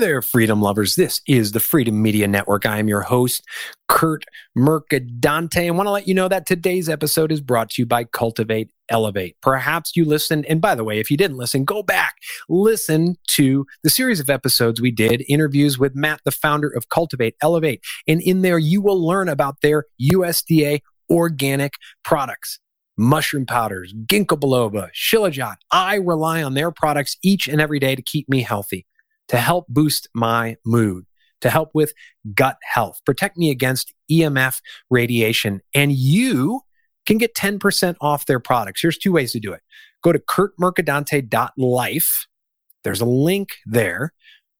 There, freedom lovers. This is the Freedom Media Network. I am your host, Kurt Mercadante, I want to let you know that today's episode is brought to you by Cultivate Elevate. Perhaps you listened, and by the way, if you didn't listen, go back, listen to the series of episodes we did, interviews with Matt, the founder of Cultivate Elevate. And in there, you will learn about their USDA organic products mushroom powders, ginkgo biloba, shilajit. I rely on their products each and every day to keep me healthy to help boost my mood, to help with gut health, protect me against EMF radiation. And you can get 10% off their products. Here's two ways to do it. Go to kurtmercadante.life. There's a link there.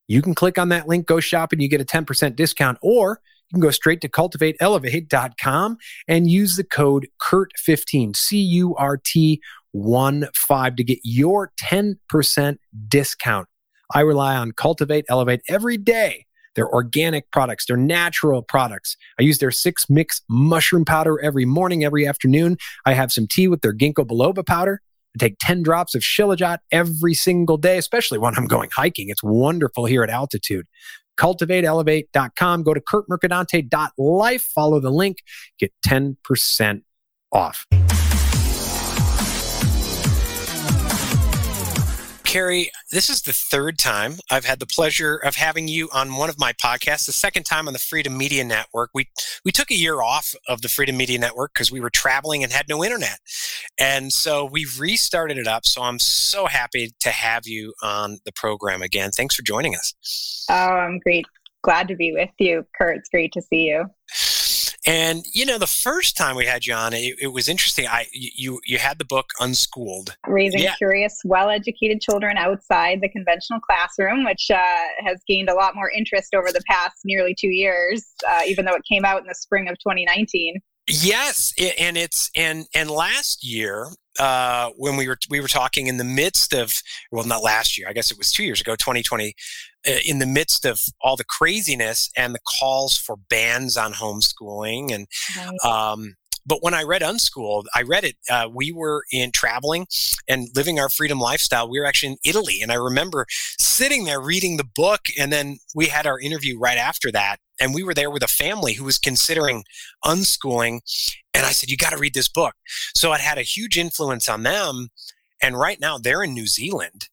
You can click on that link, go shop, and you get a 10% discount. Or you can go straight to cultivateelevate.com and use the code CURT15, C U R T 1 5 to get your 10% discount I rely on Cultivate Elevate every day. They're organic products, they're natural products. I use their six mix mushroom powder every morning, every afternoon. I have some tea with their ginkgo biloba powder. I take 10 drops of shilajit every single day, especially when I'm going hiking. It's wonderful here at altitude. CultivateElevate.com. Go to kurtmercadante.life. Follow the link. Get 10% off. Kerry, this is the third time I've had the pleasure of having you on one of my podcasts. The second time on the Freedom Media Network. We we took a year off of the Freedom Media Network because we were traveling and had no internet, and so we've restarted it up. So I'm so happy to have you on the program again. Thanks for joining us. Oh, I'm great. Glad to be with you, Kurt. It's great to see you. And you know, the first time we had you on, it, it was interesting. I you you had the book Unschooled, raising yeah. curious, well-educated children outside the conventional classroom, which uh, has gained a lot more interest over the past nearly two years, uh, even though it came out in the spring of 2019. Yes, and it's and and last year uh, when we were we were talking in the midst of well not last year I guess it was two years ago 2020 uh, in the midst of all the craziness and the calls for bans on homeschooling and right. um, but when I read Unschooled, I read it. Uh, we were in traveling and living our freedom lifestyle. We were actually in Italy, and I remember sitting there reading the book, and then we had our interview right after that, and we were there with a family who was considering unschooling, and I said, "You got to read this book." So it had a huge influence on them, and right now they're in New Zealand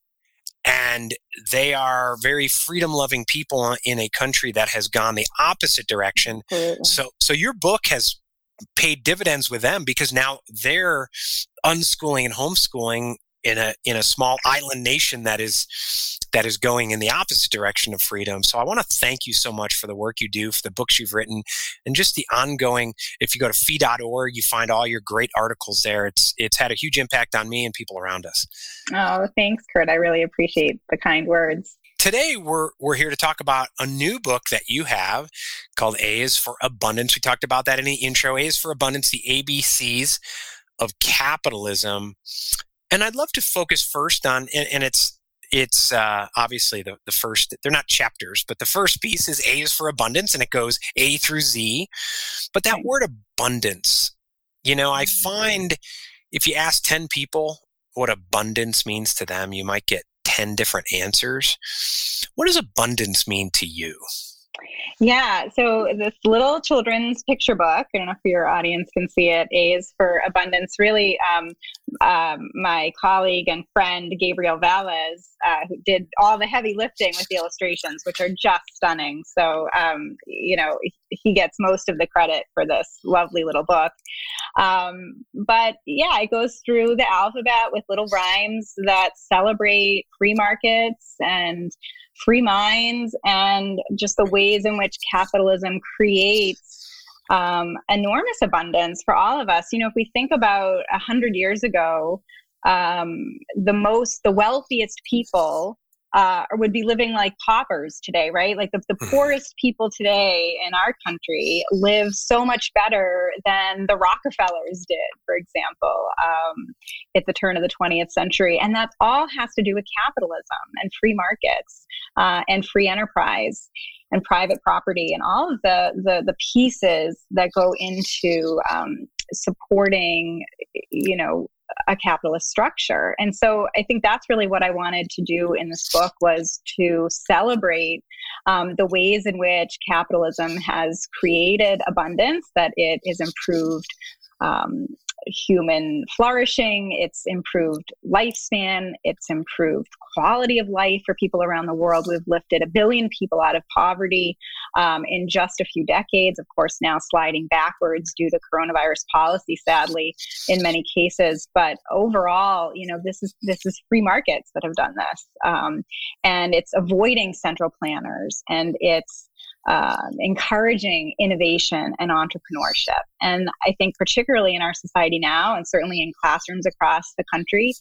and they are very freedom loving people in a country that has gone the opposite direction so so your book has paid dividends with them because now they're unschooling and homeschooling in a in a small island nation that is that is going in the opposite direction of freedom. So I want to thank you so much for the work you do, for the books you've written, and just the ongoing. If you go to fee.org, you find all your great articles there. It's it's had a huge impact on me and people around us. Oh, thanks, Kurt. I really appreciate the kind words. Today we're we're here to talk about a new book that you have called A is for Abundance. We talked about that in the intro. A is for Abundance, the ABCs of capitalism. And I'd love to focus first on and, and it's it's uh, obviously the, the first they're not chapters but the first piece is a is for abundance and it goes a through z but that word abundance you know i find if you ask 10 people what abundance means to them you might get 10 different answers what does abundance mean to you yeah, so this little children's picture book, I don't know if your audience can see it, A is for Abundance. Really, um, um, my colleague and friend Gabriel Valles, uh, who did all the heavy lifting with the illustrations, which are just stunning. So, um, you know, he gets most of the credit for this lovely little book. Um, but yeah, it goes through the alphabet with little rhymes that celebrate free markets and free minds and just the ways in which capitalism creates um, enormous abundance for all of us. You know, if we think about a hundred years ago, um, the most, the wealthiest people uh, would be living like paupers today, right? Like the, the mm-hmm. poorest people today in our country live so much better than the Rockefellers did, for example, um, at the turn of the 20th century. And that all has to do with capitalism and free markets uh, and free enterprise and private property and all of the the, the pieces that go into um, supporting you know a capitalist structure. And so I think that's really what I wanted to do in this book was to celebrate um, the ways in which capitalism has created abundance, that it has improved um, human flourishing, it's improved lifespan, it's improved quality of life for people around the world. We've lifted a billion people out of poverty um, in just a few decades. Of course, now sliding backwards due to coronavirus policy, sadly, in many cases. But overall, you know, this is this is free markets that have done this, um, and it's avoiding central planners, and it's um, encouraging innovation and entrepreneurship. And I think, particularly in our society now, and certainly in classrooms across the country,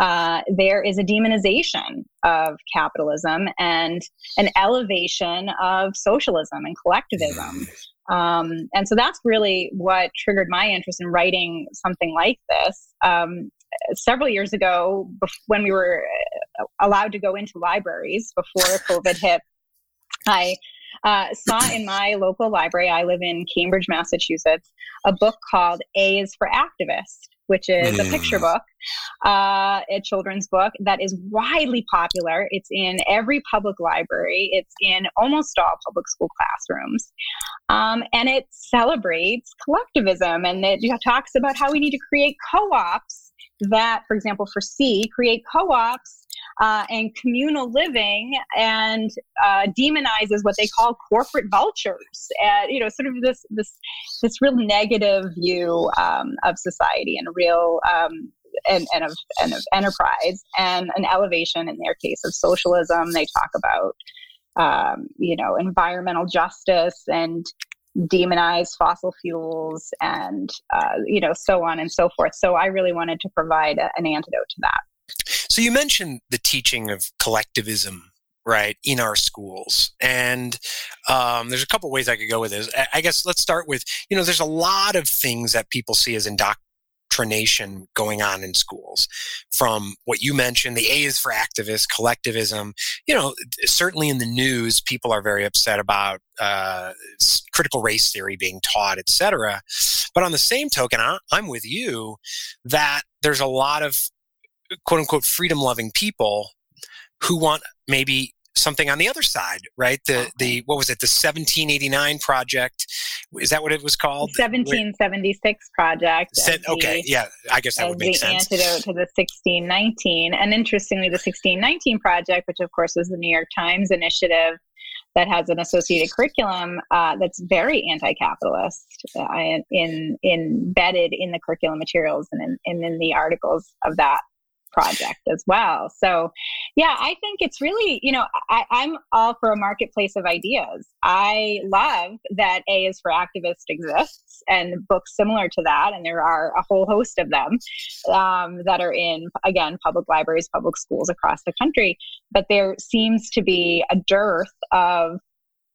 uh, there is a demonization of capitalism and an elevation of socialism and collectivism. Um, and so that's really what triggered my interest in writing something like this. Um, several years ago, when we were uh, allowed to go into libraries before COVID hit, I uh, saw in my local library, I live in Cambridge, Massachusetts, a book called A is for Activist, which is a picture mm. book, uh, a children's book that is widely popular. It's in every public library, it's in almost all public school classrooms. Um, and it celebrates collectivism and it talks about how we need to create co ops that, for example, for C, create co ops uh, and communal living and uh, demonizes what they call corporate vultures. And you know sort of this this this real negative view um, of society and a real um, and, and, of, and of enterprise and an elevation in their case of socialism. They talk about um, you know environmental justice and demonize fossil fuels and uh, you know so on and so forth. So i really wanted to provide a, an antidote to that. So you mentioned the teaching of collectivism right in our schools. And um, there's a couple ways i could go with this. I guess let's start with you know there's a lot of things that people see as indoctrination going on in schools. From what you mentioned the a is for activist collectivism you know certainly in the news people are very upset about uh, critical race theory being taught etc but on the same token I, i'm with you that there's a lot of quote unquote freedom loving people who want maybe something on the other side, right? The the what was it? The 1789 project. Is that what it was called? 1776 project. okay, the, yeah, I guess that would make the sense. The antidote to the 1619. And interestingly, the 1619 project, which of course was the New York Times initiative that has an associated curriculum uh, that's very anti-capitalist uh, in, in embedded in the curriculum materials and in, and in the articles of that project as well. So, yeah, I think it's really, you know, I, am all for a marketplace of ideas. I love that A is for Activist exists and books similar to that. And there are a whole host of them um, that are in, again, public libraries, public schools across the country. But there seems to be a dearth of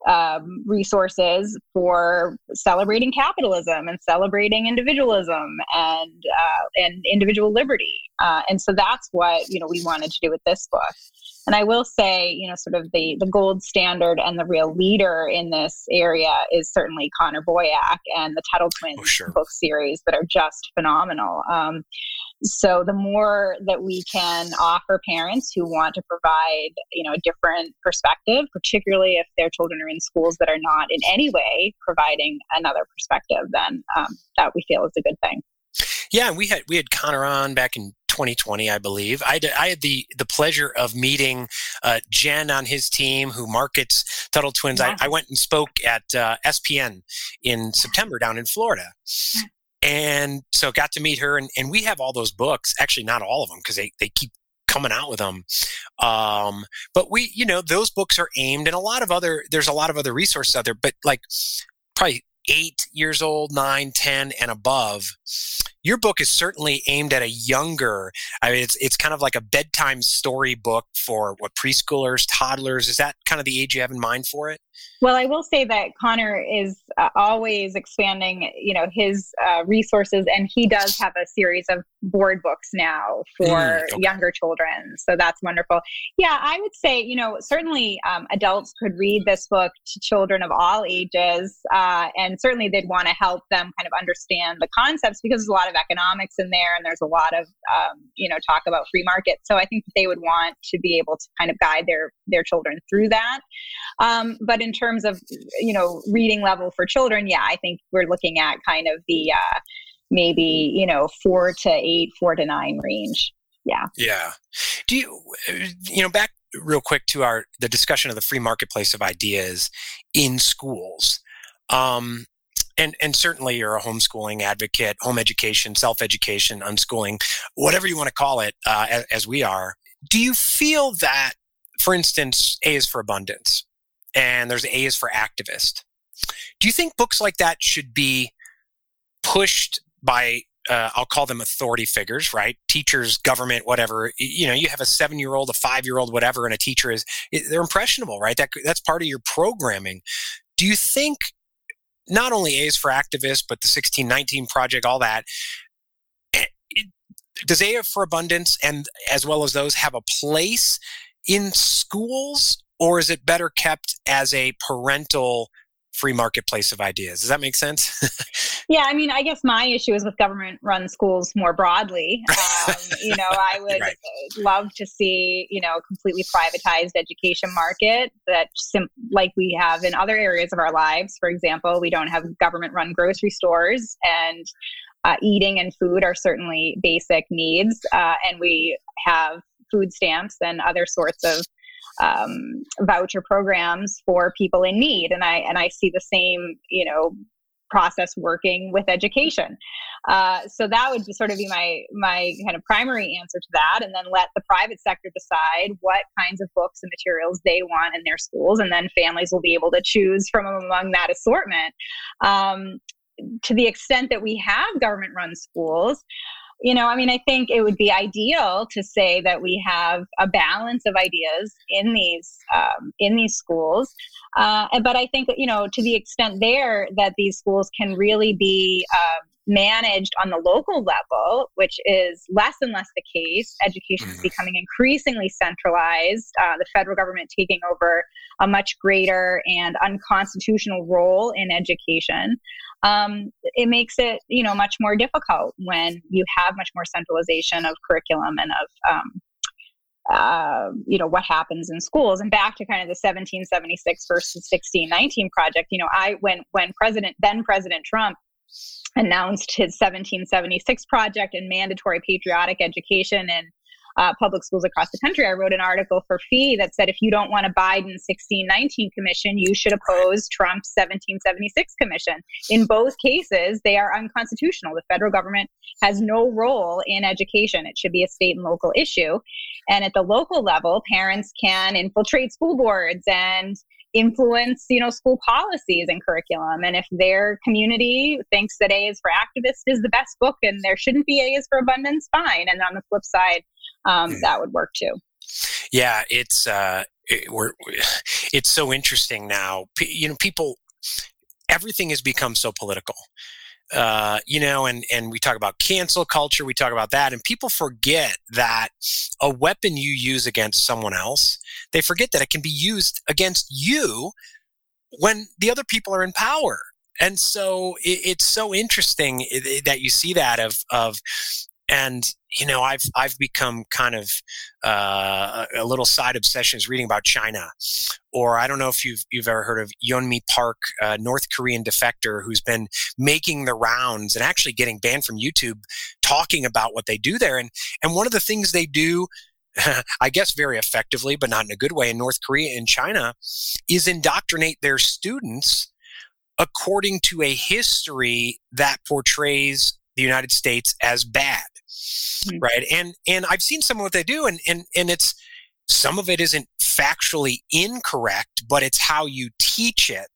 um, resources for celebrating capitalism and celebrating individualism and uh, and individual liberty. Uh, and so that's what you know we wanted to do with this book. And I will say, you know, sort of the the gold standard and the real leader in this area is certainly Connor Boyack and the Tuttle Twins oh, sure. book series that are just phenomenal. Um, so the more that we can offer parents who want to provide, you know, a different perspective, particularly if their children are in schools that are not in any way providing another perspective, then um, that we feel is a good thing. Yeah, we had we had Connor on back in 2020, I believe. I, did, I had the the pleasure of meeting uh, Jen on his team, who markets Tuttle Twins. I, I, went and spoke at uh, SPN in September down in Florida. And so got to meet her, and, and we have all those books. Actually, not all of them because they, they keep coming out with them. Um, but we, you know, those books are aimed, and a lot of other. There's a lot of other resources out there, but like probably eight years old, nine, ten, and above your book is certainly aimed at a younger i mean it's it's kind of like a bedtime story book for what preschoolers toddlers? Is that kind of the age you have in mind for it? Well i will say that connor is uh, always expanding you know his uh, resources and he does have a series of board books now for mm, okay. younger children so that's wonderful. Yeah i would say you know certainly um, adults could read this book to children of all ages uh, and certainly they'd want to help them kind of understand the concepts because there's a lot of economics in there, and there's a lot of um, you know talk about free market. So I think that they would want to be able to kind of guide their their children through that. Um, but in terms of you know reading level for children, yeah, I think we're looking at kind of the uh, maybe you know four to eight, four to nine range. Yeah. Yeah. Do you you know back real quick to our the discussion of the free marketplace of ideas in schools. Um, and and certainly you're a homeschooling advocate, home education, self education, unschooling, whatever you want to call it, uh, as, as we are. Do you feel that, for instance, A is for abundance, and there's A is for activist? Do you think books like that should be pushed by uh, I'll call them authority figures, right? Teachers, government, whatever. You know, you have a seven year old, a five year old, whatever, and a teacher is, they're impressionable, right? That, that's part of your programming. Do you think not only A's for activists, but the 1619 project, all that, eh, does A for abundance and as well as those have a place in schools or is it better kept as a parental free marketplace of ideas. Does that make sense? yeah, I mean, I guess my issue is with government run schools more broadly. Um, you know, I would right. love to see, you know, a completely privatized education market that, sim- like we have in other areas of our lives. For example, we don't have government run grocery stores and uh, eating and food are certainly basic needs. Uh, and we have food stamps and other sorts of um, voucher programs for people in need, and I and I see the same you know process working with education. Uh, so that would sort of be my my kind of primary answer to that, and then let the private sector decide what kinds of books and materials they want in their schools, and then families will be able to choose from among that assortment. Um, to the extent that we have government run schools, you know i mean i think it would be ideal to say that we have a balance of ideas in these um, in these schools uh, but i think you know to the extent there that these schools can really be uh, managed on the local level, which is less and less the case. Education is mm-hmm. becoming increasingly centralized, uh, the federal government taking over a much greater and unconstitutional role in education. Um, it makes it, you know, much more difficult when you have much more centralization of curriculum and of um, uh, you know what happens in schools. And back to kind of the 1776 versus 1619 project you know i when when president then president trump announced his 1776 project and mandatory patriotic education in uh, public schools across the country. I wrote an article for FEE that said if you don't want a Biden 1619 commission, you should oppose Trump's 1776 commission. In both cases, they are unconstitutional. The federal government has no role in education, it should be a state and local issue. And at the local level, parents can infiltrate school boards and influence you know school policies and curriculum and if their community thinks that a is for activist is the best book and there shouldn't be a is for abundance fine and on the flip side um, mm. that would work too yeah it's uh it, we're it's so interesting now P- you know people everything has become so political uh, you know, and and we talk about cancel culture, we talk about that, and people forget that a weapon you use against someone else, they forget that it can be used against you when the other people are in power. And so it, it's so interesting that you see that of of and you know i've i've become kind of uh, a little side obsession is reading about china. Or i don't know if you've you've ever heard of yeonmi park north korean defector who's been making the rounds and actually getting banned from youtube talking about what they do there. And and one of the things they do I guess very effectively, but not in a good way in North Korea and China, is indoctrinate their students according to a history that portrays the United States as bad mm-hmm. right? And and i've seen some of what they do and and and it's some of it isn't factually incorrect but it's how you teach it.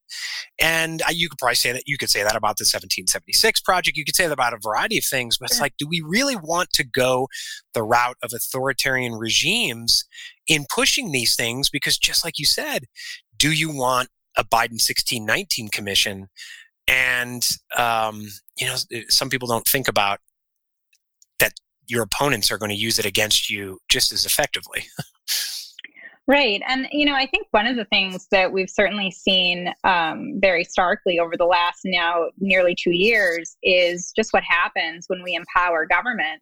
And you could probably say that you could say that about the 1776 project. You could say that about a variety of things but it's like do we really want to go the route of authoritarian regimes in pushing these things? Because just like you said do you want a biden 1619 commission? And um, you know some people don't think about your opponents are going to use it against you just as effectively. Right. And, you know, I think one of the things that we've certainly seen um, very starkly over the last now nearly two years is just what happens when we empower government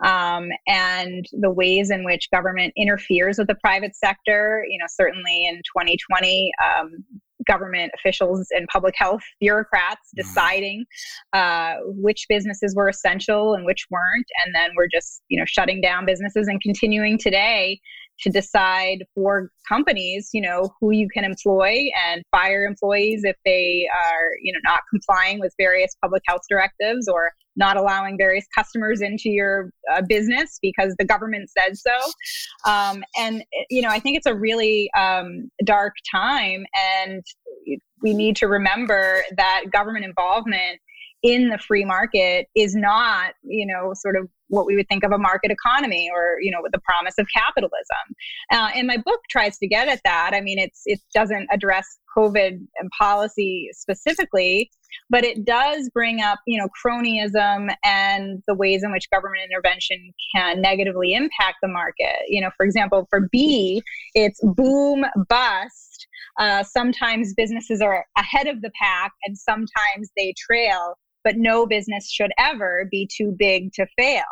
um, and the ways in which government interferes with the private sector. You know, certainly in 2020, um, government officials and public health bureaucrats mm. deciding uh, which businesses were essential and which weren't, and then we're just you know shutting down businesses and continuing today to decide for companies, you know, who you can employ and fire employees if they are, you know, not complying with various public health directives or not allowing various customers into your uh, business because the government says so. Um, and, you know, I think it's a really um, dark time. And we need to remember that government involvement in the free market is not, you know, sort of what we would think of a market economy or you know with the promise of capitalism. Uh, and my book tries to get at that. I mean it's it doesn't address covid and policy specifically but it does bring up you know cronyism and the ways in which government intervention can negatively impact the market. You know for example for b it's boom bust. Uh, sometimes businesses are ahead of the pack and sometimes they trail but no business should ever be too big to fail.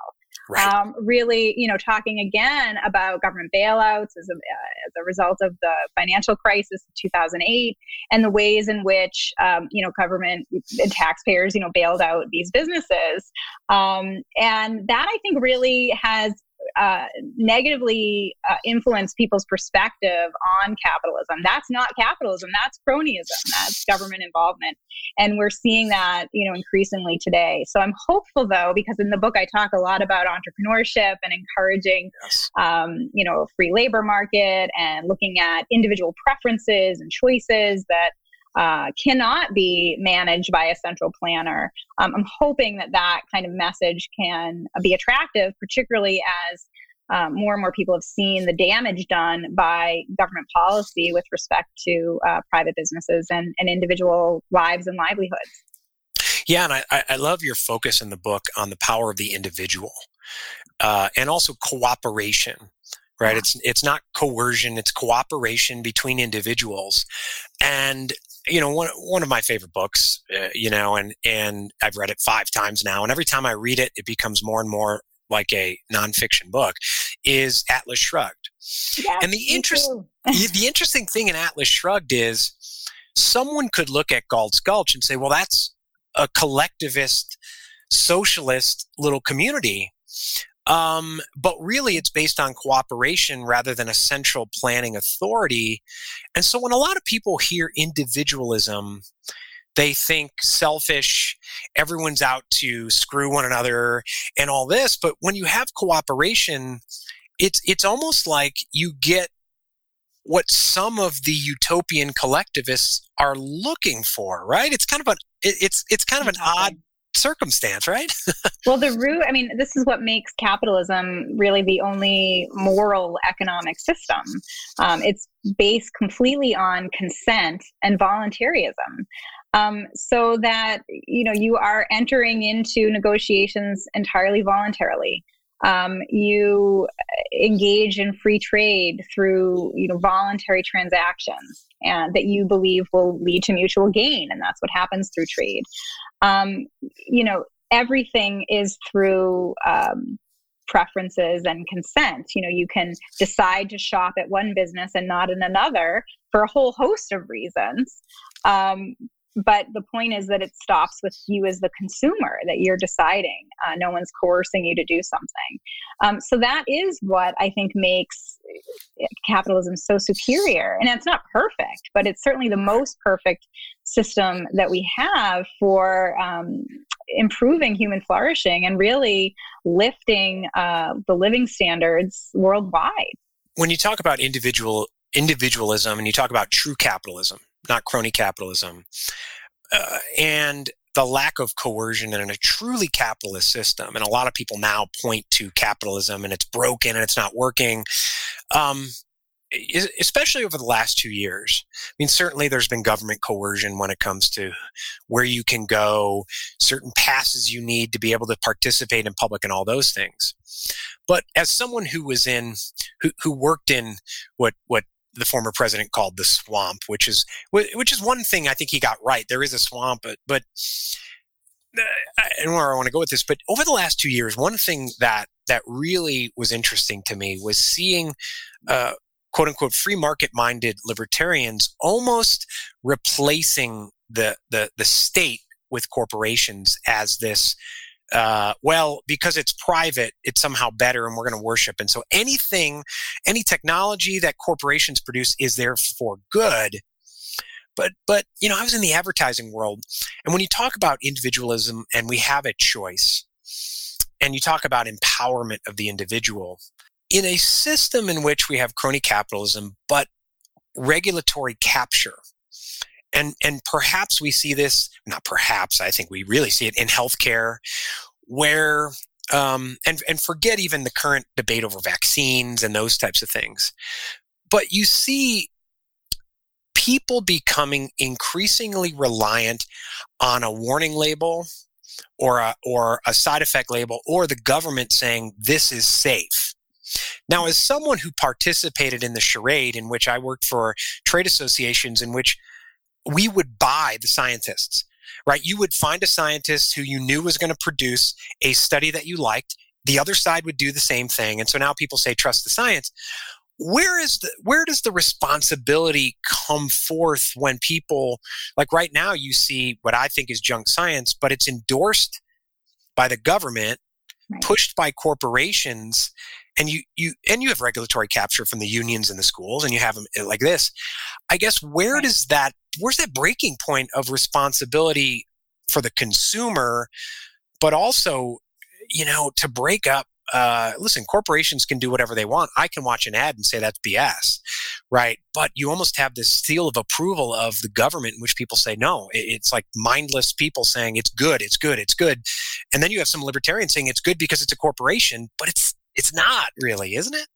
Right. Um, really, you know, talking again about government bailouts as a, uh, as a result of the financial crisis of 2008 and the ways in which, um, you know, government and taxpayers, you know, bailed out these businesses. Um, and that I think really has uh, negatively uh, influence people's perspective on capitalism. That's not capitalism. That's cronyism. That's government involvement, and we're seeing that you know increasingly today. So I'm hopeful though, because in the book I talk a lot about entrepreneurship and encouraging, yes. um, you know, a free labor market and looking at individual preferences and choices that uh, cannot be managed by a central planner. Um, I'm hoping that that kind of message can be attractive, particularly as um, more and more people have seen the damage done by government policy with respect to uh, private businesses and, and individual lives and livelihoods. Yeah, and I, I love your focus in the book on the power of the individual uh, and also cooperation right it's it's not coercion it's cooperation between individuals and you know one one of my favorite books uh, you know and and I've read it 5 times now and every time I read it it becomes more and more like a nonfiction book is Atlas Shrugged. Yes, and the interest the interesting thing in Atlas Shrugged is someone could look at Galt's Gulch and say well that's a collectivist socialist little community um, but really, it's based on cooperation rather than a central planning authority. And so, when a lot of people hear individualism, they think selfish, everyone's out to screw one another and all this. But when you have cooperation, it's it's almost like you get what some of the utopian collectivists are looking for, right? It's kind of an it's it's kind of an odd circumstance, right? well, the root, I mean, this is what makes capitalism really the only moral economic system. Um, it's based completely on consent and voluntarism. Um, so that you know you are entering into negotiations entirely voluntarily. Um, you engage in free trade through you know voluntary transactions and that you believe will lead to mutual gain and that's what happens through trade um, you know, everything is through um, preferences and consent. You know, you can decide to shop at one business and not in another for a whole host of reasons. But the point is that it stops with you as the consumer that you're deciding uh, no one's coercing you to do something. Um, so that is what i think makes eh, capitalism so superior. And it's not perfect but it's certainly the most perfect system that we have for um, improving human flourishing and really lifting uh, the living standards worldwide. When you talk about individual individualism and you talk about true capitalism not crony capitalism, uh, and the lack of coercion in a truly capitalist system. And a lot of people now point to capitalism and it's broken and it's not working. Um, especially over the last two years. I mean, certainly there's been government coercion when it comes to where you can go, certain passes you need to be able to participate in public, and all those things. But as someone who was in, who, who worked in what what the former president called the swamp, which is which is one thing I think he got right. There is a swamp, but but uh, and where I want to go with this, but over the last two years, one thing that that really was interesting to me was seeing uh, quote unquote free market minded libertarians almost replacing the, the, the state with corporations as this uh, well, because it's private, it's somehow better and we're going to worship. And so anything, any technology that corporations produce is there for good. But, but, you know, I was in the advertising world. And when you talk about individualism and we have a choice, and you talk about empowerment of the individual, in a system in which we have crony capitalism, but regulatory capture. And, and perhaps we see this, not perhaps, I think we really see it in healthcare, where, um, and, and forget even the current debate over vaccines and those types of things. But you see people becoming increasingly reliant on a warning label or a, or a side effect label or the government saying this is safe now, as someone who participated in the charade, in which I worked for trade associations, in which we would buy the scientists, right? You would find a scientist who you knew was going to produce a study that you liked. The other side would do the same thing. And so now people say, trust the science. Where is the where does the responsibility come forth when people like right now you see what I think is junk science, but it's endorsed by the government, right. pushed by corporations, and you you and you have regulatory capture from the unions and the schools and you have them like this i guess where does that where's that breaking point of responsibility for the consumer but also you know to break up uh, listen, corporations can do whatever they want. I can watch an ad and say that's BS, right? But you almost have this seal of approval of the government in which people say no. It's like mindless people saying it's good, it's good, it's good. And then you have some libertarians saying it's good because it's a corporation, but it's it's not really, isn't it?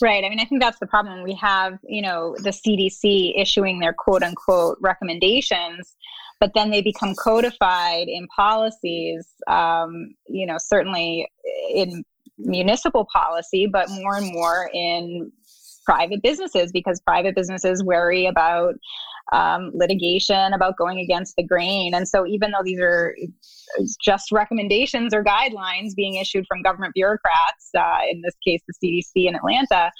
Right. I mean, I think that's the problem. We have, you know, the CDC issuing their quote unquote recommendations, but then they become codified in policies, um, you know, certainly in municipal policy, but more and more in private businesses because private businesses worry about um, litigation, about going against the grain. And so, even though these are just recommendations or guidelines being issued from government bureaucrats, uh, in this case, the CDC in Atlanta,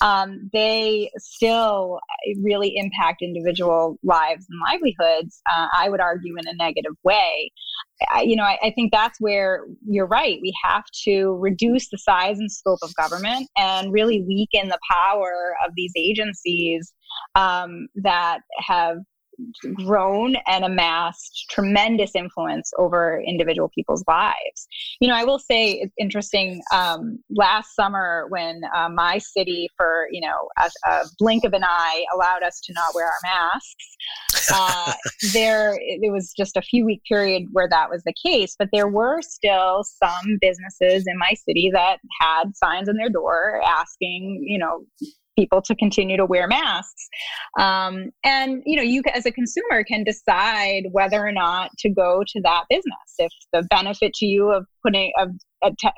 um, they still really impact individual lives and livelihoods, uh, I would argue, in a negative way. I, you know, I, I, think that's where you're right. We have to reduce the size and scope of government and really weaken the power of these agencies um, that have grown and amassed tremendous influence over individual people's lives. You know, I will say it's interesting. Um, last summer, when uh, my city, for you know a, a, blink of an eye, allowed us to not wear our masks, uh, there it was just a few week period where that was the case. But there were still some businesses in my city that had signs on their door asking, you know, people to continue to wear masks. Um, and you know, you as a consumer can decide whether or not to go to that business. If the benefit to you of putting of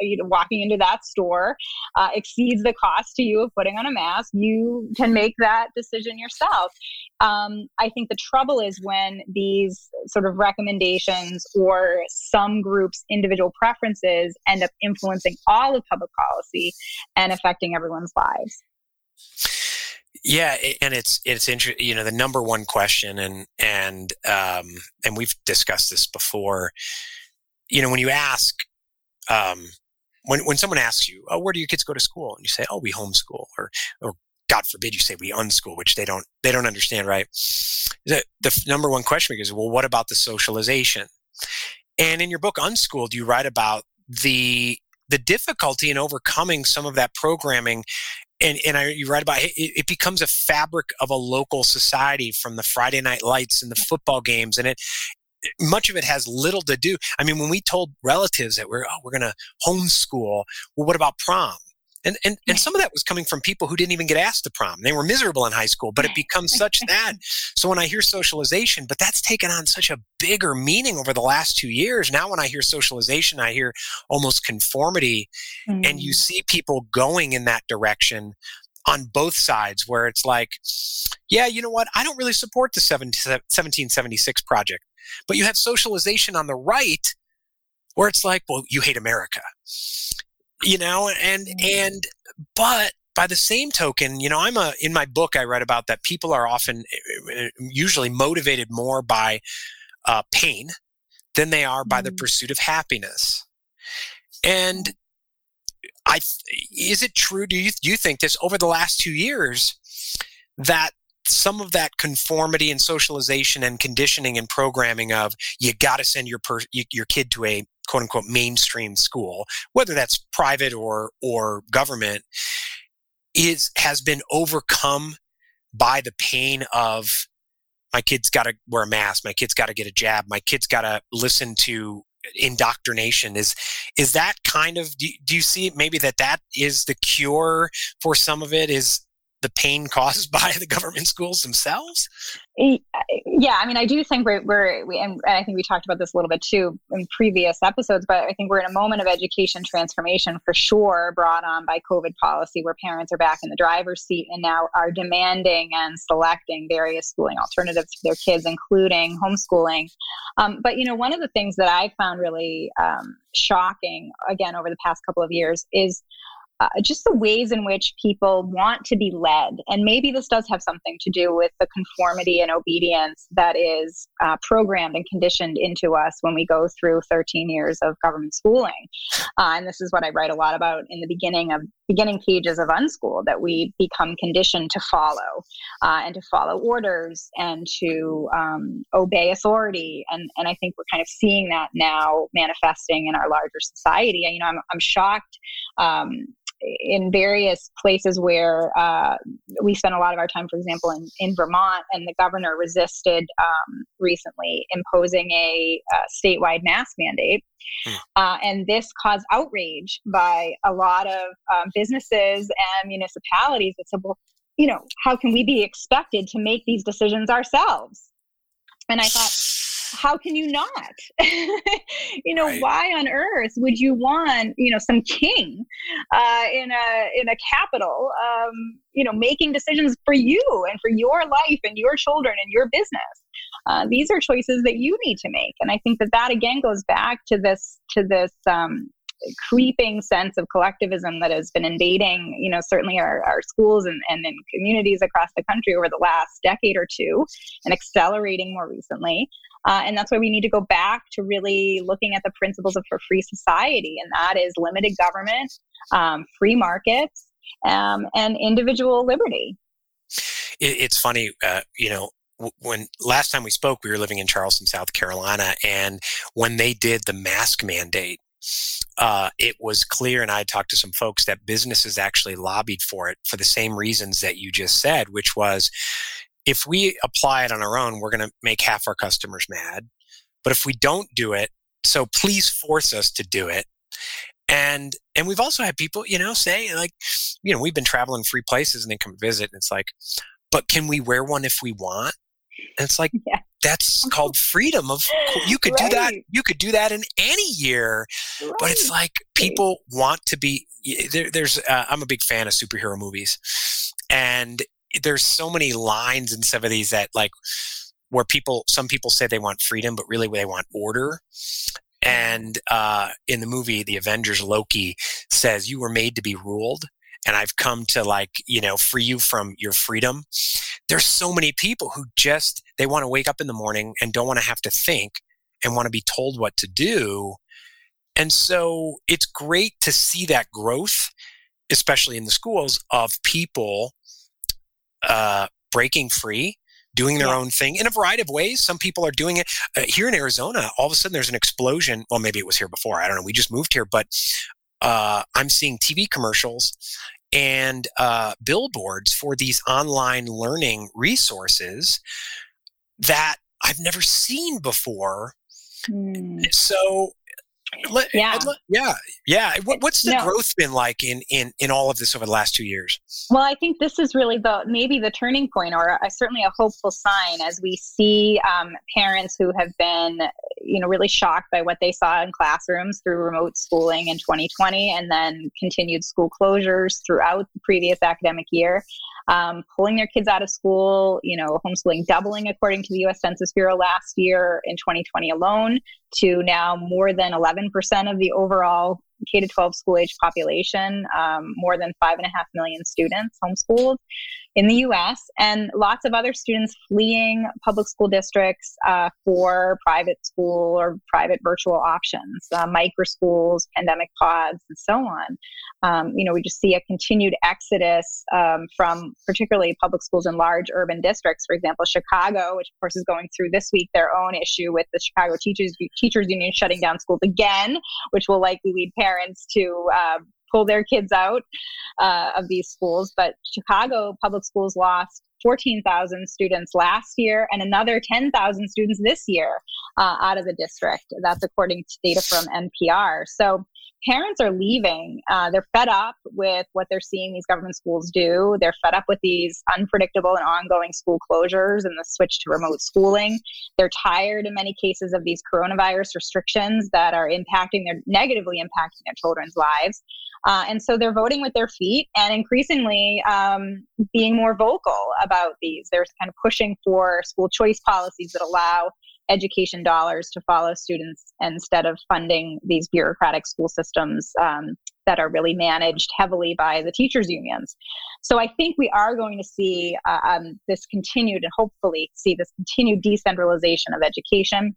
you know, walking into that store uh, exceeds the cost to you of putting on a mask, you can make that decision yourself. Um, I think the trouble is when these sort of recommendations or some groups' individual preferences end up influencing all of public policy and affecting everyone's lives. Yeah, and it's it's interesting. You know, the number one question, and and um, and we've discussed this before. You know, when you ask, um, when when someone asks you, "Oh, where do your kids go to school?" and you say, "Oh, we homeschool," or or God forbid you say we unschool, which they don't they don't understand, right? The the number one question is, well, what about the socialization? And in your book, Unschooled, you write about the the difficulty in overcoming some of that programming and, and I, you write about it, it becomes a fabric of a local society from the Friday night lights and the football games. And it, much of it has little to do. I mean, when we told relatives that we're, oh, we're going to homeschool, well, what about prom? And, and, and some of that was coming from people who didn't even get asked to prom. They were miserable in high school, but it becomes such that. So when I hear socialization, but that's taken on such a bigger meaning over the last two years. Now, when I hear socialization, I hear almost conformity. Mm. And you mm. see people going in that direction on both sides where it's like, yeah, you know what? I don't really support the 1776 project. But you have socialization on the right where it's like, well, you hate America. You know, and mm. and but by the same token, you know, I'm a in my book I read about that people are often eh, eh, usually motivated more by uh, pain than they are by the pursuit of happiness. And I is it true? Do you do you think this over the last two years that some of that conformity and socialization and conditioning and programming of you got to send your per, your kid to a quote unquote mainstream school, whether that's private or or government, is has been overcome by the pain of my kid's got to wear a mask, my kid's got to get a jab, my kid's got to listen to indoctrination. Is is that kind of do, do you see maybe that that is the cure for some of it? Is the pain caused by the government schools themselves? Yeah, I mean, I do think we're, we're we, and I think we talked about this a little bit too in previous episodes, but I think we're in a moment of education transformation for sure, brought on by COVID policy, where parents are back in the driver's seat and now are demanding and selecting various schooling alternatives for their kids, including homeschooling. Um, but you know, one of the things that I found really um, shocking, again, over the past couple of years, is uh, just the ways in which people want to be led. And maybe this does have something to do with the conformity and obedience that is uh, programmed and conditioned into us when we go through 13 years of government schooling. Uh, and this is what I write a lot about in the beginning of beginning pages of Unschool that we become conditioned to follow uh, and to follow orders and to um, obey authority. And, and I think we're kind of seeing that now manifesting in our larger society. You know, I'm, I'm shocked um, in various places where uh, we spent a lot of our time, for example, in, in Vermont, and the governor resisted um, recently imposing a, a, statewide mask mandate. Hmm. Uh, and this caused outrage by a lot of um, businesses and municipalities that said, well, you know, how can we be expected to make these decisions ourselves? And I thought, how can you not? you know, right. why on earth would you want, you know, some king uh, in a in a capital, um, you know, making decisions for you and for your life and your children and your business? Uh, these are choices that you need to make, and I think that that again goes back to this to this um, creeping sense of collectivism that has been invading, you know, certainly our, our schools and, and in communities across the country over the last decade or two and accelerating more recently. Uh, and that's why we need to go back to really looking at the principles of a free society, and that is limited government, um, free markets, um, and individual liberty. It, it's funny, uh, you know, when last time we spoke, we were living in Charleston, South Carolina, and when they did the mask mandate, uh, it was clear, and I talked to some folks that businesses actually lobbied for it for the same reasons that you just said, which was if we apply it on our own, we're going to make half our customers mad. But if we don't do it, so please force us to do it. And and we've also had people, you know, say like, you know, we've been traveling free places and they come visit, and it's like, but can we wear one if we want? And it's like yeah. that's called freedom of you could right. do that you could do that in any year right. but it's like people want to be there, there's uh, i'm a big fan of superhero movies and there's so many lines in some of these that like where people some people say they want freedom but really they want order. And uh, in the movie the avengers loki says you were made to be ruled and i've come to like you know free you from your freedom. There's so many people who just they want to wake up in the morning and don't want to have to think and want to be told what to do. And so it's great to see that growth especially in the schools of people uh, breaking free, doing their yeah. own thing in a variety of ways. Some people are doing it uh, here in Arizona. All of a sudden, there's an explosion. Well, maybe it was here before. I don't know. We just moved here, but uh, I'm seeing TV commercials and uh, billboards for these online learning resources that I've never seen before. Mm. So yeah, yeah, yeah. What, what's the no. growth been like in in in all of this over the last two years? Well, I think this is really the maybe the turning point, or a, certainly a hopeful sign, as we see um, parents who have been, you know, really shocked by what they saw in classrooms through remote schooling in 2020, and then continued school closures throughout the previous academic year um, pulling their kids out of school, you know, homeschooling doubling according to the US Census Bureau last year in 2020 alone to now more than 11% of the overall K to 12 school age population, um, more than five and a half million students homeschooled in the US, and lots of other students fleeing public school districts uh, for private school or private virtual options, uh, micro schools, pandemic pods, and so on. Um, you know, we just see a continued exodus um, from particularly public schools in large urban districts. For example, Chicago, which of course is going through this week their own issue with the Chicago Teachers Teachers Union shutting down schools again, which will likely lead parents to uh, pull their kids out uh, of these schools. But Chicago public schools lost 14,000 students last year and another 10,000 students this year uh, out of the district. That's according to data from NPR. So parents are leaving. Uh, they're fed up with what they're seeing these government schools do. They're fed up with these unpredictable and ongoing school closures and the switch to remote schooling. They're tired in many cases of these coronavirus restrictions that are impacting their negatively impacting their children's lives. Uh, and so they're voting with their feet and increasingly um, being more vocal about these. They're kind of pushing for school choice policies that allow education dollars to follow students instead of funding these bureaucratic school systems um, that are really managed heavily by the teachers unions so i think we are going to see uh, um, this continued and hopefully see this continued decentralization of education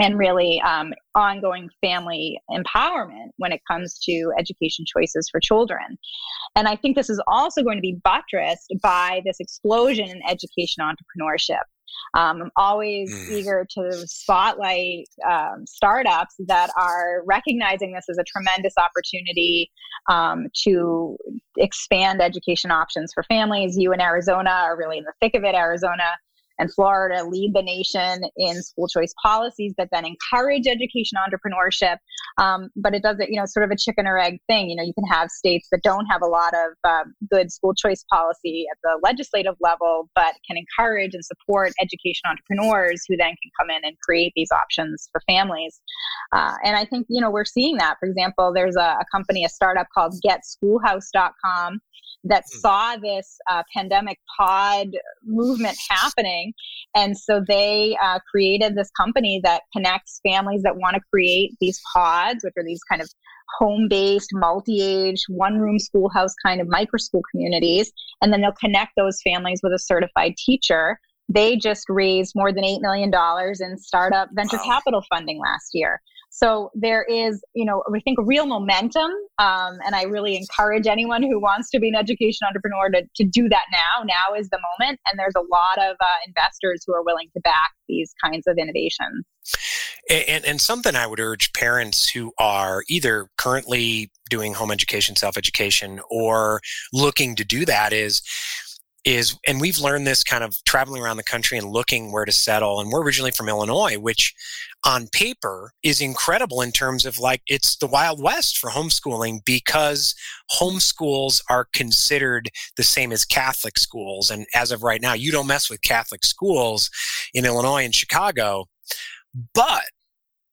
and really um, ongoing family empowerment when it comes to education choices for children. And I think this is also going to be buttressed by this explosion in education entrepreneurship. Um, I'm always mm. eager to spotlight um, startups that are recognizing this as a tremendous opportunity um, to expand education options for families. You in Arizona are really in the thick of it. Arizona and Florida lead the nation in school choice policies that then encourage education entrepreneurship. Um, but it does it, you know, sort of a chicken or egg thing. You know, you can have states that don't have a lot of um, good school choice policy at the legislative level, but can encourage and support education entrepreneurs who then can come in and create these options for families. Uh, and I think, you know, we're seeing that. For example, there's a, a company, a startup called GetSchoolhouse.com that hmm. saw this uh, pandemic pod movement happening. And so they uh, created this company that connects families that want to create these pods, which are these kind of home based, multi age, one room schoolhouse kind of micro school communities. And then they'll connect those families with a certified teacher. They just raised more than $8 million in startup venture wow. capital funding last year. So there is, you know, I think real momentum. Um, and I really encourage anyone who wants to be an education entrepreneur to, to do that now. Now is the moment. And there's a lot of uh, investors who are willing to back these kinds of innovations. And, and something I would urge parents who are either currently doing home education, self education, or looking to do that is is and we've learned this kind of traveling around the country and looking where to settle and we're originally from illinois which on paper is incredible in terms of like it's the wild west for homeschooling because homeschools are considered the same as catholic schools and as of right now you don't mess with catholic schools in illinois and chicago. But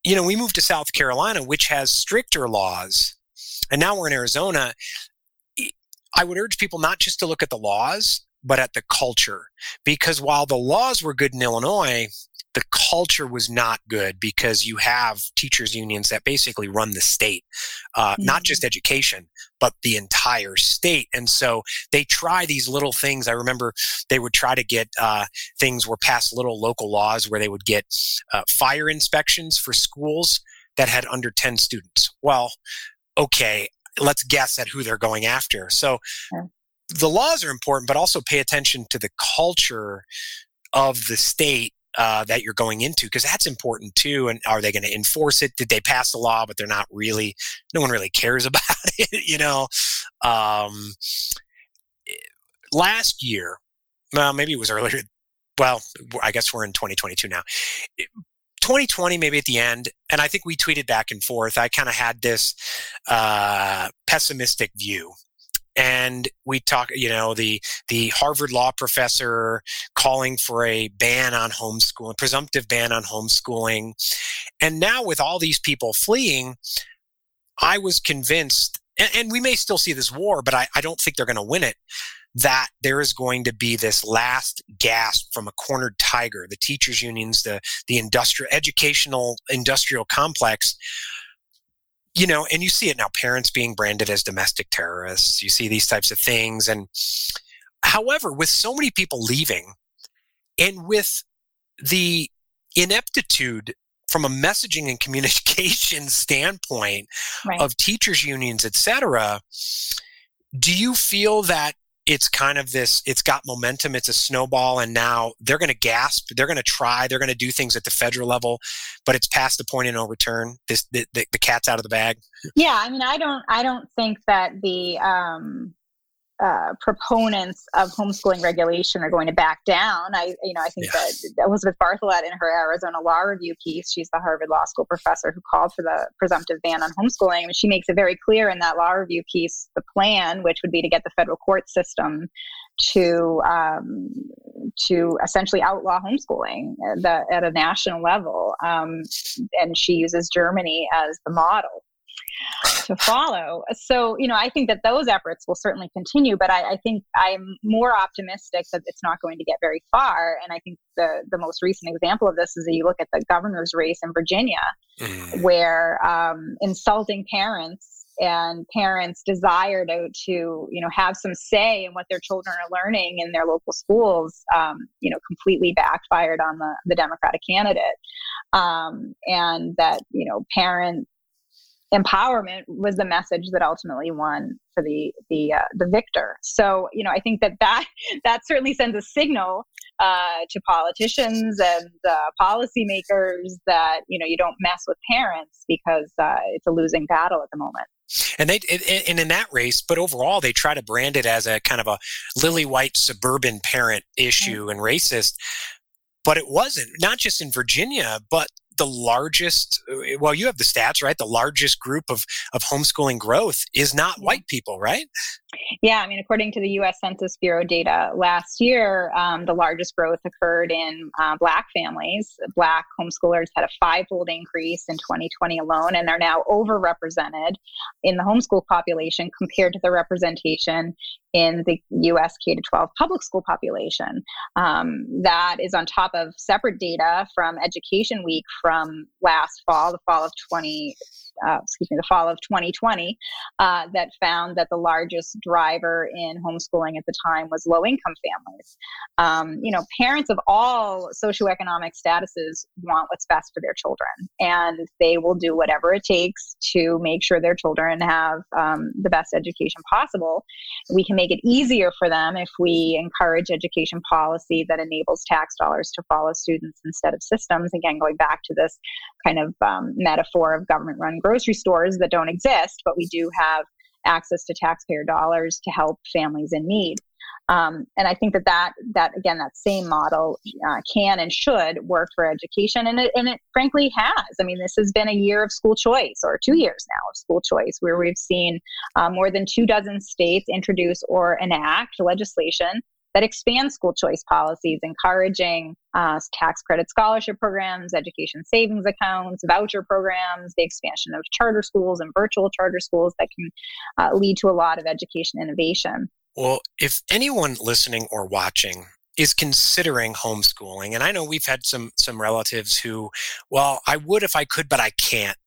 you know we moved to south carolina which has stricter laws and now we're in arizona. I would urge people not just to look at the laws, but at the culture. Because while the laws were good in Illinois, the culture was not good because you have teachers unions that basically run the state, uh, mm-hmm. not just education, but the entire state. And so they try these little things. I remember they would try to get uh, things were passed little local laws where they would get uh, fire inspections for schools that had under 10 students. Well, okay, let's guess at who they're going after. So the laws are important, but also pay attention to the culture of the state uh, that you're going into because that's important too. And are they going to enforce it? Did they pass the law, but they're not really? No one really cares about it, you know. Um, last year, well, maybe it was earlier. Well, I guess we're in 2022 now. 2020, maybe at the end, and I think we tweeted back and forth. I kind of had this uh, pessimistic view and we talk you know the the harvard law professor calling for a ban on homeschooling presumptive ban on homeschooling. And now with all these people fleeing i was convinced and, and we may still see this war but i, I don't think they're going to win it that there is going to be this last gasp from a cornered tiger the teachers unions the the industrial educational industrial complex you know, and you see it now parents being branded as domestic terrorists. You see these types of things. And however, with so many people leaving and with the ineptitude from a messaging and communication standpoint right. of teachers unions et cetera do you feel that it's kind of this it's got momentum it's a snowball and now they're going to gasp they're going to try they're going to do things at the federal level but it's past the point of no return. This the, the, the cat's out of the bag. Yeah i mean i don't i don't think that the um uh, proponents of homeschooling regulation are going to back down. I, you know, I think yeah. that Elizabeth Bartholet in her Arizona Law Review piece, she's the Harvard Law School professor who called for the presumptive ban on homeschooling. And she makes it very clear in that Law Review piece the plan, which would be to get the federal court system to um, to essentially outlaw homeschooling at, the, at a national level. Um, and she uses Germany as the model to follow. So, you know, I think that those efforts will certainly continue, but I, I, think I'm more optimistic that it's not going to get very far. And I think the, the most recent example of this is that you look at the governor's race in Virginia, mm. where um, insulting parents and parents' desire to, to you know have some say in what their children are learning in their local schools, um, you know, completely backfired on the the Democratic candidate, um, and that you know parents empowerment was the message that ultimately won for the the uh, the victor. So you know, I think that that that certainly sends a signal uh, to politicians and uh, policymakers that you know you don't mess with parents because uh, it's a losing battle at the moment. And they and in that race, but overall, they try to brand it as a kind of a lily white suburban parent issue mm-hmm. and racist. But it wasn't, not just in Virginia, but the largest uh, well you have the stats right? The largest group of of homeschooling growth is not white people right yeah i mean according to the us census bureau data last year um, the largest growth occurred in uh, black families black homeschoolers had a fivefold increase in 2020 alone and are now overrepresented in the homeschool population compared to the representation in the US K 12 public school population. Um, that is on top of separate data from Education Week from last fall, the fall of 20, uh, excuse me, the fall of 2020, uh, that found that the largest driver in homeschooling at the time was low income families. Um, you know, parents of all socioeconomic statuses want what's best for their children, and they will do whatever it takes to make sure their children have um, the best education possible. We can make it easier for them if we encourage education policy that enables tax dollars to follow students instead of systems. Again, going back to this kind of um, metaphor of government run grocery stores that don't exist, but we do have access to taxpayer dollars to help families in need. Um, and I think that that that again that same model uh, can and should work for education, and it and it frankly has. I mean, this has been a year of school choice, or two years now of school choice, where we've seen uh, more than two dozen states introduce or enact legislation that expands school choice policies, encouraging uh, tax credit scholarship programs, education savings accounts, voucher programs, the expansion of charter schools and virtual charter schools that can uh, lead to a lot of education innovation. Well, if anyone listening or watching is considering homeschooling, and I know we've had some some relatives who, well, I would if I could, but I can't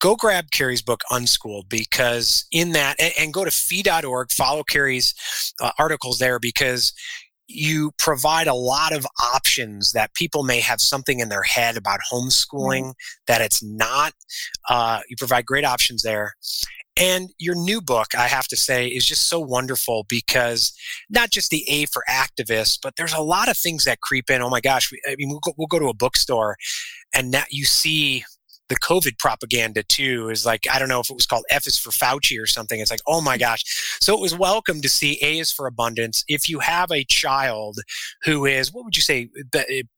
go grab Kerry's book Unschooled because in that, and, and go to fee.org, follow Kerry's uh, articles there because you provide a lot of options that people may have something in their head about homeschooling mm-hmm. that it's not. Uh, you provide great options there. And your new book, I have to say, is just so wonderful because not just the A for activists, but there's a lot of things that creep in. Oh my gosh, we, I mean, we'll go, we'll go to a bookstore and that you see the COVID propaganda too is like, I don't know if it was called F is for Fauci or something. It's like, oh my gosh. So it was welcome to see A is for abundance. If you have a child who is, what would you say,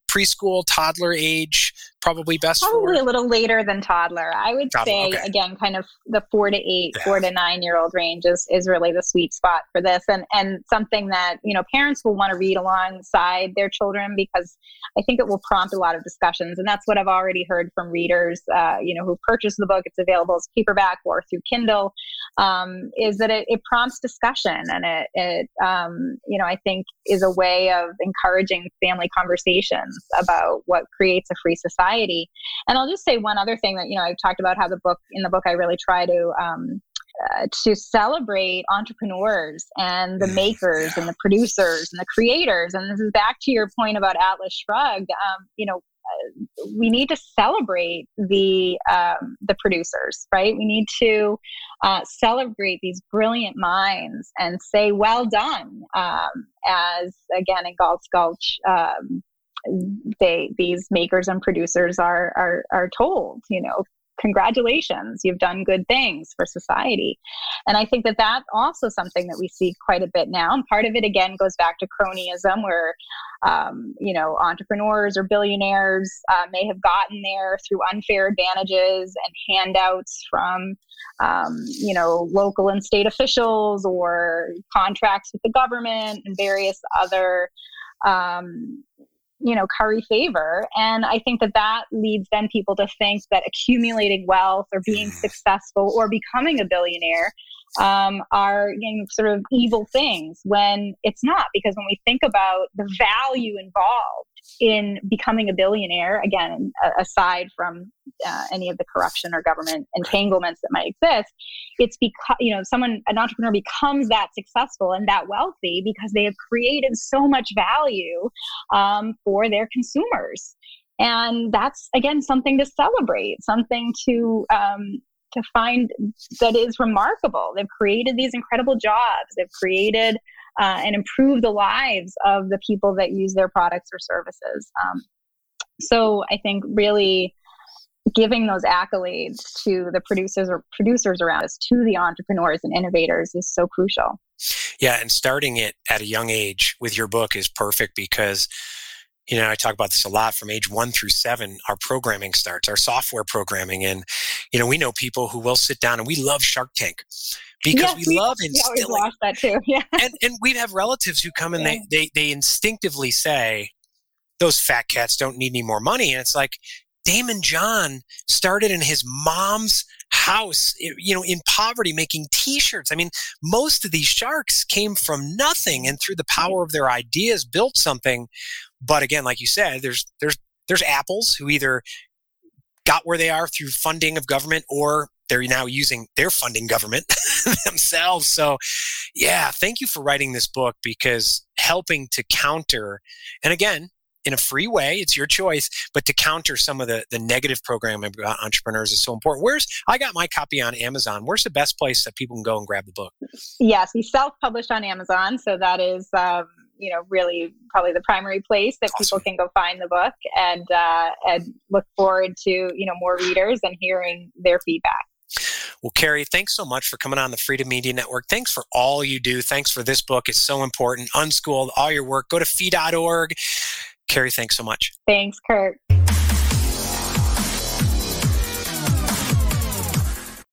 preschool, toddler age, probably best probably for? a little later than toddler. I would toddler, say okay. again, kind of the four to eight, yeah. four to nine year old range is, is really the sweet spot for this, and and something that you know parents will want to read alongside their children because I think it will prompt a lot of discussions, and that's what I've already heard from readers, uh, you know, who purchased the book. It's available as paperback or through Kindle. Um, is that it, it, prompts discussion, and it, it um, you know I think is a way of encouraging family conversations about what creates a free society. And I'll just say one other thing that you know I've talked about how the book in the book I really try to um, uh, to celebrate entrepreneurs and the makers and the producers and the creators. And this is back to your point about Atlas Shrugged. Um, you know, uh, we need to celebrate the um, the producers, right? We need to uh, celebrate these brilliant minds and say, "Well done," um, as again in Galt's Gulch. Um, they these makers and producers are are are told you know congratulations you've done good things for society. And i think that that's also something that we see quite a bit now and part of it again goes back to cronyism where um, you know entrepreneurs or billionaires uh, may have gotten there through unfair advantages and handouts from um, you know local and state officials or contracts with the government and various other um, you know curry favor. And i think that that leads then people to think that accumulating wealth or being successful or becoming a billionaire um, are you know, sort of evil things when it's not because when we think about the value involved in becoming a billionaire again aside from uh, any of the corruption or government entanglements that might exist it's because you know someone an entrepreneur becomes that successful and that wealthy because they have created so much value um, for their consumers. And that's again something to celebrate something to um, to find that is remarkable they've created these incredible jobs they've created uh, and improved the lives of the people that use their products or services. Um, so I think really giving those accolades to the producers or producers around us, to the entrepreneurs and innovators is so crucial. Yeah, and starting it at a young age with your book is perfect because you know, I talk about this a lot from age one through seven, our programming starts, our software programming. And, you know, we know people who will sit down and we love Shark Tank because yes, we, we, love instilling. We watch that too. Yeah. And, and we'd have relatives who come and yeah. they, they, they instinctively say, those fat cats don't need any more money. And it's like, Daymond John started in his mom's house, you know, in poverty, making T-shirts. I mean, most of these sharks came from nothing, and through the mm-hmm. power of their ideas, built something. But again, like you said, there's there's there's apples who either got where they are through funding of government or they're now using their funding government themselves. So, yeah, thank you for writing this book because helping to counter, and again, in a free way, it's your choice, but to counter some of the, the negative programming about entrepreneurs is so important. Where's, I got my copy on Amazon. Where's the best place that people can go and grab the book? Yes, we self published on Amazon. So that is, um, you know, really probably the primary place that people can go find the book and, uh, and look forward to, you know, more readers and hearing their feedback. Well, Kerry, thanks so much for coming on the Freedom Media Network. Thanks for all you do. Thanks for this book. It's so important. Unschooled, all your work. Go to fee.org. Kerry, thanks so much. Thanks, Kurt.